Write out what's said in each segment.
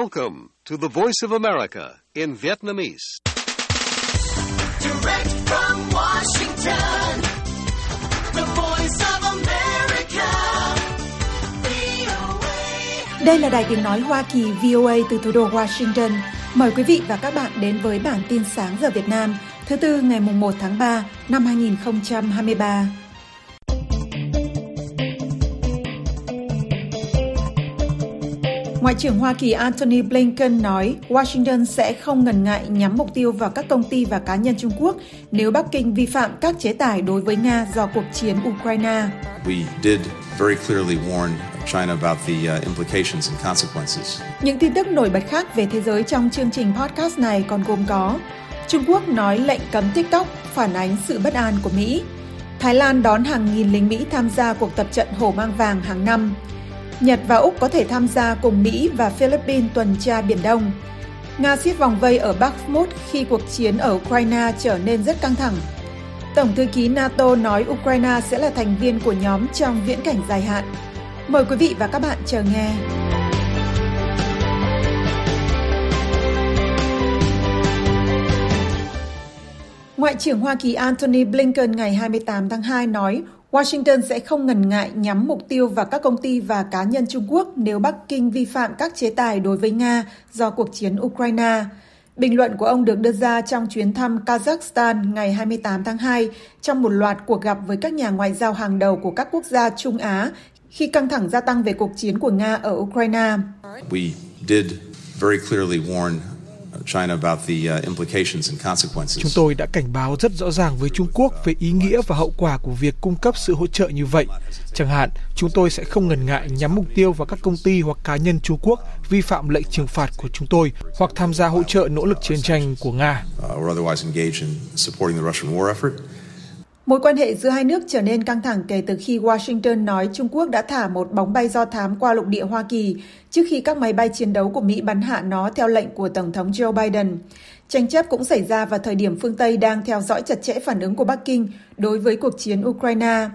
Welcome to the Voice of America in Vietnamese. Direct from Washington, the voice of America, VOA. Đây là đài tiếng nói Hoa Kỳ VOA từ thủ đô Washington. Mời quý vị và các bạn đến với bản tin sáng giờ Việt Nam thứ tư ngày mùng 1 tháng 3 năm 2023. Ngoại trưởng Hoa Kỳ Antony Blinken nói Washington sẽ không ngần ngại nhắm mục tiêu vào các công ty và cá nhân Trung Quốc nếu Bắc Kinh vi phạm các chế tài đối với Nga do cuộc chiến Ukraine. We did very clearly warn China about the uh, implications and consequences. Những tin tức nổi bật khác về thế giới trong chương trình podcast này còn gồm có Trung Quốc nói lệnh cấm TikTok phản ánh sự bất an của Mỹ. Thái Lan đón hàng nghìn lính Mỹ tham gia cuộc tập trận hổ mang vàng hàng năm. Nhật và Úc có thể tham gia cùng Mỹ và Philippines tuần tra Biển Đông. Nga siết vòng vây ở Bakhmut khi cuộc chiến ở Ukraine trở nên rất căng thẳng. Tổng thư ký NATO nói Ukraine sẽ là thành viên của nhóm trong viễn cảnh dài hạn. Mời quý vị và các bạn chờ nghe. Ngoại trưởng Hoa Kỳ Antony Blinken ngày 28 tháng 2 nói Washington sẽ không ngần ngại nhắm mục tiêu vào các công ty và cá nhân Trung Quốc nếu Bắc Kinh vi phạm các chế tài đối với Nga do cuộc chiến Ukraine. Bình luận của ông được đưa ra trong chuyến thăm Kazakhstan ngày 28 tháng 2 trong một loạt cuộc gặp với các nhà ngoại giao hàng đầu của các quốc gia Trung Á khi căng thẳng gia tăng về cuộc chiến của Nga ở Ukraine. We did very clearly warn Chúng tôi đã cảnh báo rất rõ ràng với Trung Quốc về ý nghĩa và hậu quả của việc cung cấp sự hỗ trợ như vậy. Chẳng hạn, chúng tôi sẽ không ngần ngại nhắm mục tiêu vào các công ty hoặc cá nhân Trung Quốc vi phạm lệnh trừng phạt của chúng tôi hoặc tham gia hỗ trợ nỗ lực chiến tranh của Nga. Mối quan hệ giữa hai nước trở nên căng thẳng kể từ khi Washington nói Trung Quốc đã thả một bóng bay do thám qua lục địa Hoa Kỳ trước khi các máy bay chiến đấu của Mỹ bắn hạ nó theo lệnh của Tổng thống Joe Biden. Tranh chấp cũng xảy ra vào thời điểm phương Tây đang theo dõi chặt chẽ phản ứng của Bắc Kinh đối với cuộc chiến Ukraine.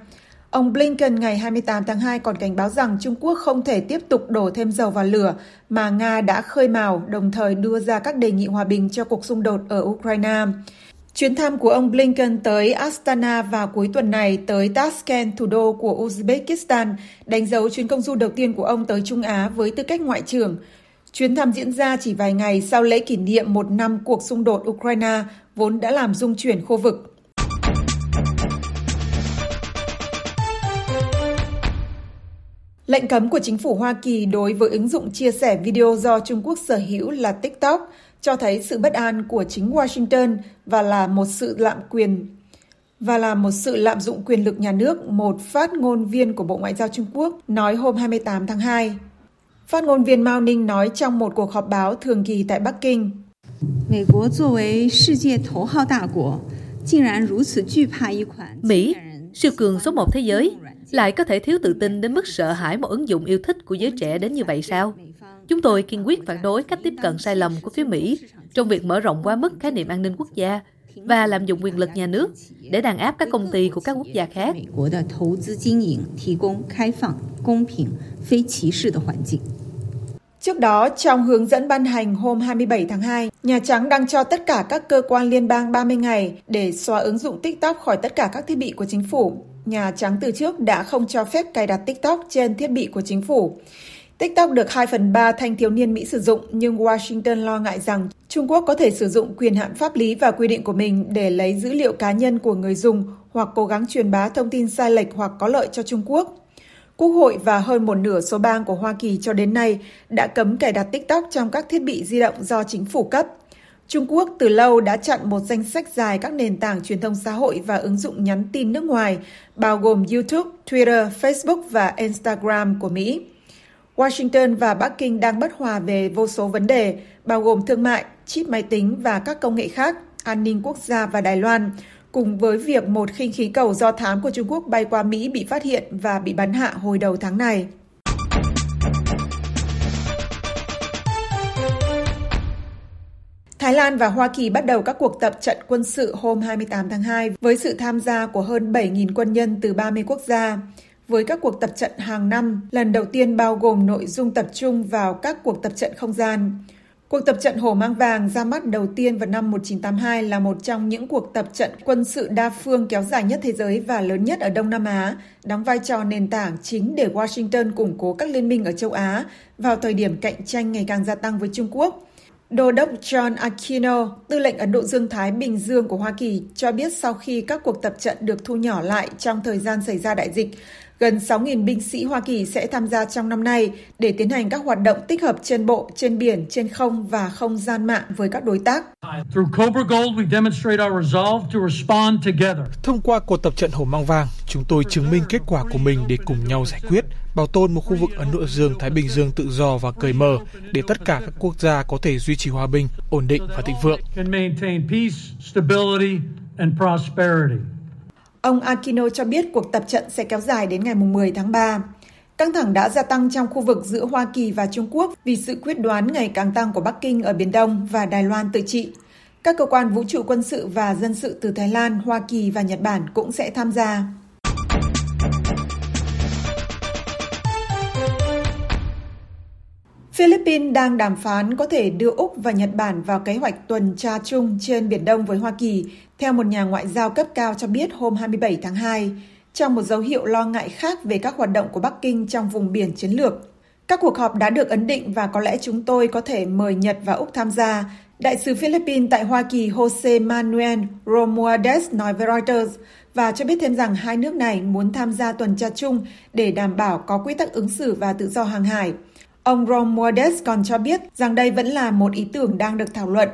Ông Blinken ngày 28 tháng 2 còn cảnh báo rằng Trung Quốc không thể tiếp tục đổ thêm dầu vào lửa mà Nga đã khơi mào, đồng thời đưa ra các đề nghị hòa bình cho cuộc xung đột ở Ukraine. Chuyến thăm của ông Blinken tới Astana vào cuối tuần này tới Tashkent, thủ đô của Uzbekistan, đánh dấu chuyến công du đầu tiên của ông tới Trung Á với tư cách ngoại trưởng. Chuyến thăm diễn ra chỉ vài ngày sau lễ kỷ niệm một năm cuộc xung đột Ukraine vốn đã làm rung chuyển khu vực. Lệnh cấm của chính phủ Hoa Kỳ đối với ứng dụng chia sẻ video do Trung Quốc sở hữu là TikTok cho thấy sự bất an của chính Washington và là một sự lạm quyền và là một sự lạm dụng quyền lực nhà nước, một phát ngôn viên của Bộ Ngoại giao Trung Quốc nói hôm 28 tháng 2. Phát ngôn viên Mao Ninh nói trong một cuộc họp báo thường kỳ tại Bắc Kinh. Mỹ siêu cường số một thế giới, lại có thể thiếu tự tin đến mức sợ hãi một ứng dụng yêu thích của giới trẻ đến như vậy sao? Chúng tôi kiên quyết phản đối cách tiếp cận sai lầm của phía Mỹ trong việc mở rộng quá mức khái niệm an ninh quốc gia và lạm dụng quyền lực nhà nước để đàn áp các công ty của các quốc gia khác. Trước đó, trong hướng dẫn ban hành hôm 27 tháng 2, Nhà Trắng đang cho tất cả các cơ quan liên bang 30 ngày để xóa ứng dụng TikTok khỏi tất cả các thiết bị của chính phủ. Nhà Trắng từ trước đã không cho phép cài đặt TikTok trên thiết bị của chính phủ. TikTok được 2 phần 3 thanh thiếu niên Mỹ sử dụng, nhưng Washington lo ngại rằng Trung Quốc có thể sử dụng quyền hạn pháp lý và quy định của mình để lấy dữ liệu cá nhân của người dùng hoặc cố gắng truyền bá thông tin sai lệch hoặc có lợi cho Trung Quốc. Quốc hội và hơn một nửa số bang của Hoa Kỳ cho đến nay đã cấm cài đặt TikTok trong các thiết bị di động do chính phủ cấp. Trung Quốc từ lâu đã chặn một danh sách dài các nền tảng truyền thông xã hội và ứng dụng nhắn tin nước ngoài, bao gồm YouTube, Twitter, Facebook và Instagram của Mỹ. Washington và Bắc Kinh đang bất hòa về vô số vấn đề, bao gồm thương mại, chip máy tính và các công nghệ khác, an ninh quốc gia và Đài Loan, cùng với việc một khinh khí cầu do thám của Trung Quốc bay qua Mỹ bị phát hiện và bị bắn hạ hồi đầu tháng này. Thái Lan và Hoa Kỳ bắt đầu các cuộc tập trận quân sự hôm 28 tháng 2 với sự tham gia của hơn 7.000 quân nhân từ 30 quốc gia. với các cuộc tập trận hàng năm, lần đầu tiên bao gồm nội dung tập trung vào các cuộc tập trận không gian. Cuộc tập trận Hổ Mang Vàng ra mắt đầu tiên vào năm 1982 là một trong những cuộc tập trận quân sự đa phương kéo dài nhất thế giới và lớn nhất ở Đông Nam Á, đóng vai trò nền tảng chính để Washington củng cố các liên minh ở châu Á vào thời điểm cạnh tranh ngày càng gia tăng với Trung Quốc. Đô đốc John Aquino, tư lệnh Ấn Độ Dương-Thái Bình Dương của Hoa Kỳ, cho biết sau khi các cuộc tập trận được thu nhỏ lại trong thời gian xảy ra đại dịch, gần 6.000 binh sĩ Hoa Kỳ sẽ tham gia trong năm nay để tiến hành các hoạt động tích hợp trên bộ, trên biển, trên không và không gian mạng với các đối tác. Thông qua cuộc tập trận Hổ Mang Vàng, chúng tôi chứng minh kết quả của mình để cùng nhau giải quyết, bảo tồn một khu vực Ấn Độ Dương-Thái Bình Dương tự do và cởi mở để tất cả các quốc gia có thể duy trì hòa bình, ổn định và thịnh vượng. Ông Aquino cho biết cuộc tập trận sẽ kéo dài đến ngày 10 tháng 3. Căng thẳng đã gia tăng trong khu vực giữa Hoa Kỳ và Trung Quốc vì sự quyết đoán ngày càng tăng của Bắc Kinh ở Biển Đông và Đài Loan tự trị. Các cơ quan vũ trụ quân sự và dân sự từ Thái Lan, Hoa Kỳ và Nhật Bản cũng sẽ tham gia. Philippines đang đàm phán có thể đưa Úc và Nhật Bản vào kế hoạch tuần tra chung trên Biển Đông với Hoa Kỳ, theo một nhà ngoại giao cấp cao cho biết hôm 27 tháng 2, trong một dấu hiệu lo ngại khác về các hoạt động của Bắc Kinh trong vùng biển chiến lược. Các cuộc họp đã được ấn định và có lẽ chúng tôi có thể mời Nhật và Úc tham gia, Đại sứ Philippines tại Hoa Kỳ Jose Manuel Romualdez nói với Reuters và cho biết thêm rằng hai nước này muốn tham gia tuần tra chung để đảm bảo có quy tắc ứng xử và tự do hàng hải. Ông Romualdez còn cho biết rằng đây vẫn là một ý tưởng đang được thảo luận.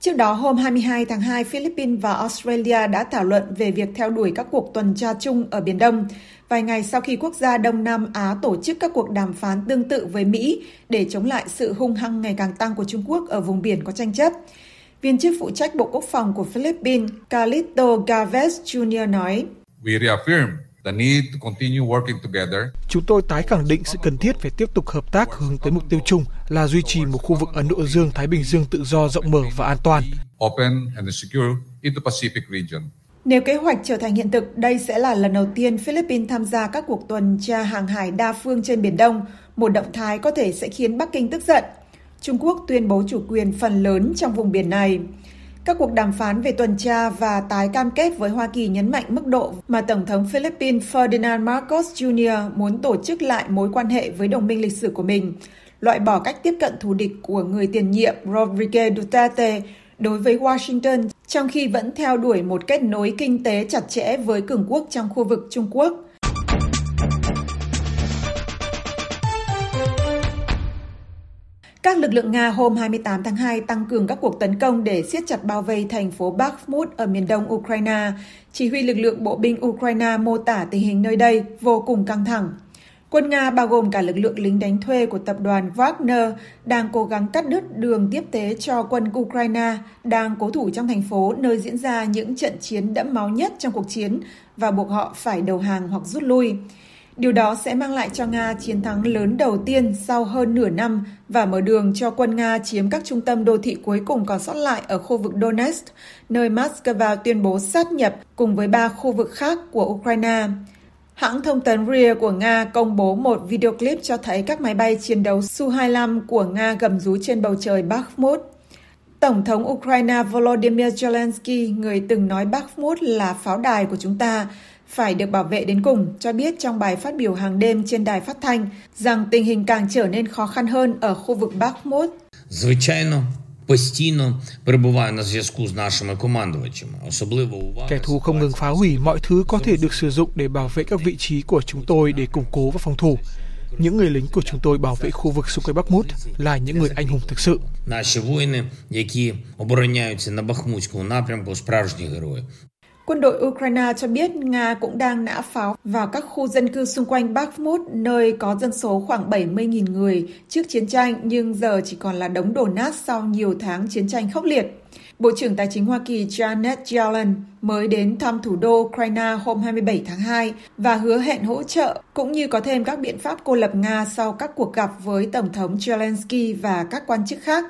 Trước đó, hôm 22 tháng 2, Philippines và Australia đã thảo luận về việc theo đuổi các cuộc tuần tra chung ở Biển Đông, vài ngày sau khi quốc gia Đông Nam Á tổ chức các cuộc đàm phán tương tự với Mỹ để chống lại sự hung hăng ngày càng tăng của Trung Quốc ở vùng biển có tranh chấp. Viên chức phụ trách Bộ Quốc phòng của Philippines, Carlito Gaves Jr. nói, We reaffirm the need to continue working together. Chúng tôi tái khẳng định sự cần thiết phải tiếp tục hợp tác hướng tới mục tiêu chung là duy trì một khu vực Ấn Độ Dương-Thái Bình Dương tự do, rộng mở và an toàn. Open and secure Indo-Pacific region. Nếu kế hoạch trở thành hiện thực, đây sẽ là lần đầu tiên Philippines tham gia các cuộc tuần tra hàng hải đa phương trên Biển Đông, một động thái có thể sẽ khiến Bắc Kinh tức giận. Trung Quốc tuyên bố chủ quyền phần lớn trong vùng biển này. Các cuộc đàm phán về tuần tra và tái cam kết với Hoa Kỳ nhấn mạnh mức độ mà Tổng thống Philippines Ferdinand Marcos Jr. muốn tổ chức lại mối quan hệ với đồng minh lịch sử của mình, loại bỏ cách tiếp cận thù địch của người tiền nhiệm Rodrigo Duterte đối với Washington, trong khi vẫn theo đuổi một kết nối kinh tế chặt chẽ với cường quốc trong khu vực Trung Quốc. Các lực lượng Nga hôm 28 tháng 2 tăng cường các cuộc tấn công để siết chặt bao vây thành phố Bakhmut ở miền đông Ukraine. Chỉ huy lực lượng bộ binh Ukraine mô tả tình hình nơi đây vô cùng căng thẳng. Quân Nga bao gồm cả lực lượng lính đánh thuê của tập đoàn Wagner đang cố gắng cắt đứt đường tiếp tế cho quân Ukraine đang cố thủ trong thành phố nơi diễn ra những trận chiến đẫm máu nhất trong cuộc chiến và buộc họ phải đầu hàng hoặc rút lui. Điều đó sẽ mang lại cho Nga chiến thắng lớn đầu tiên sau hơn nửa năm và mở đường cho quân Nga chiếm các trung tâm đô thị cuối cùng còn sót lại ở khu vực Donetsk, nơi Moscow tuyên bố sát nhập cùng với ba khu vực khác của Ukraine. Hãng thông tấn RIA của Nga công bố một video clip cho thấy các máy bay chiến đấu Su-25 của Nga gầm rú trên bầu trời Bakhmut. Tổng thống Ukraine Volodymyr Zelensky, người từng nói Bakhmut là pháo đài của chúng ta, phải được bảo vệ đến cùng, cho biết trong bài phát biểu hàng đêm trên đài phát thanh rằng tình hình càng trở nên khó khăn hơn ở khu vực Bakhmut. Звичайно, постійно перебуваю на зв'язку з нашими командувачами. Особливо увага Kẻ thù không ngừng phá hủy mọi thứ có thể được sử dụng để bảo vệ các vị trí của chúng tôi để củng cố và phòng thủ. Những người lính của chúng tôi bảo vệ khu vực xung quanh Bakhmut là những người anh hùng thực sự. Наші воїни, які обороняються на Бахмутському напрямку, справжні герої. Quân đội Ukraine cho biết Nga cũng đang nã pháo vào các khu dân cư xung quanh Bakhmut, nơi có dân số khoảng 70.000 người trước chiến tranh nhưng giờ chỉ còn là đống đổ nát sau nhiều tháng chiến tranh khốc liệt. Bộ trưởng Tài chính Hoa Kỳ Janet Yellen mới đến thăm thủ đô Ukraine hôm 27 tháng 2 và hứa hẹn hỗ trợ cũng như có thêm các biện pháp cô lập Nga sau các cuộc gặp với Tổng thống Zelensky và các quan chức khác.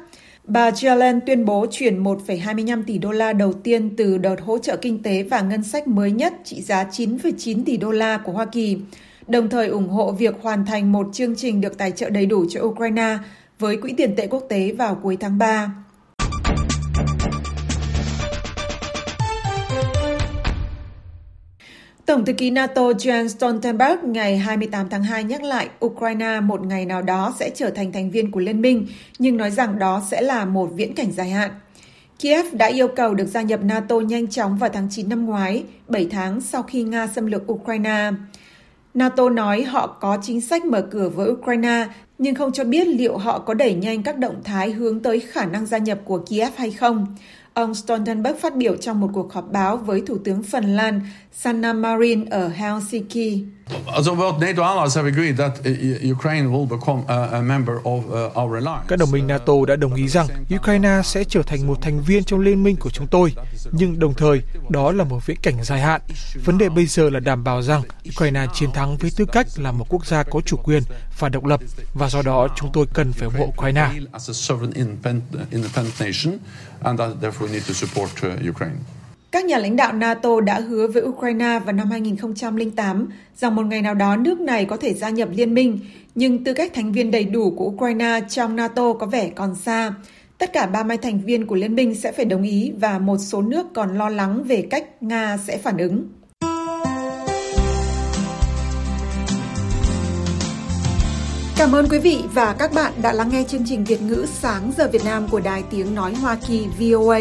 Bà Yellen tuyên bố chuyển 1,25 tỷ đô la đầu tiên từ đợt hỗ trợ kinh tế và ngân sách mới nhất trị giá 9,9 tỷ đô la của Hoa Kỳ. đồng thời ủng hộ việc hoàn thành một chương trình được tài trợ đầy đủ cho Ukraine với Quỹ tiền tệ quốc tế vào cuối tháng 3. Tổng thư ký NATO Jens Stoltenberg ngày 28 tháng 2 nhắc lại Ukraine một ngày nào đó sẽ trở thành thành viên của Liên minh, nhưng nói rằng đó sẽ là một viễn cảnh dài hạn. Kiev đã yêu cầu được gia nhập NATO nhanh chóng vào tháng 9 năm ngoái, 7 tháng sau khi Nga xâm lược Ukraine. NATO nói họ có chính sách mở cửa với Ukraine, nhưng không cho biết liệu họ có đẩy nhanh các động thái hướng tới khả năng gia nhập của Kiev hay không. Ông Stoltenberg phát biểu trong một cuộc họp báo với Thủ tướng Phần Lan Sanna Marin ở Helsinki. Các đồng minh NATO đã đồng ý rằng Ukraine sẽ trở thành một thành viên trong liên minh của chúng tôi, nhưng đồng thời đó là một viễn cảnh dài hạn. Vấn đề bây giờ là đảm bảo rằng Ukraine chiến thắng với tư cách là một quốc gia có chủ quyền và độc lập, và do đó chúng tôi cần phải ủng hộ Ukraine. Các nhà lãnh đạo NATO đã hứa với Ukraine vào năm 2008 rằng một ngày nào đó nước này có thể gia nhập liên minh, nhưng tư cách thành viên đầy đủ của Ukraine trong NATO có vẻ còn xa. Tất cả 30 thành viên của liên minh sẽ phải đồng ý và một số nước còn lo lắng về cách Nga sẽ phản ứng. Cảm ơn quý vị và các bạn đã lắng nghe chương trình Việt ngữ sáng giờ Việt Nam của Đài Tiếng Nói Hoa Kỳ VOA.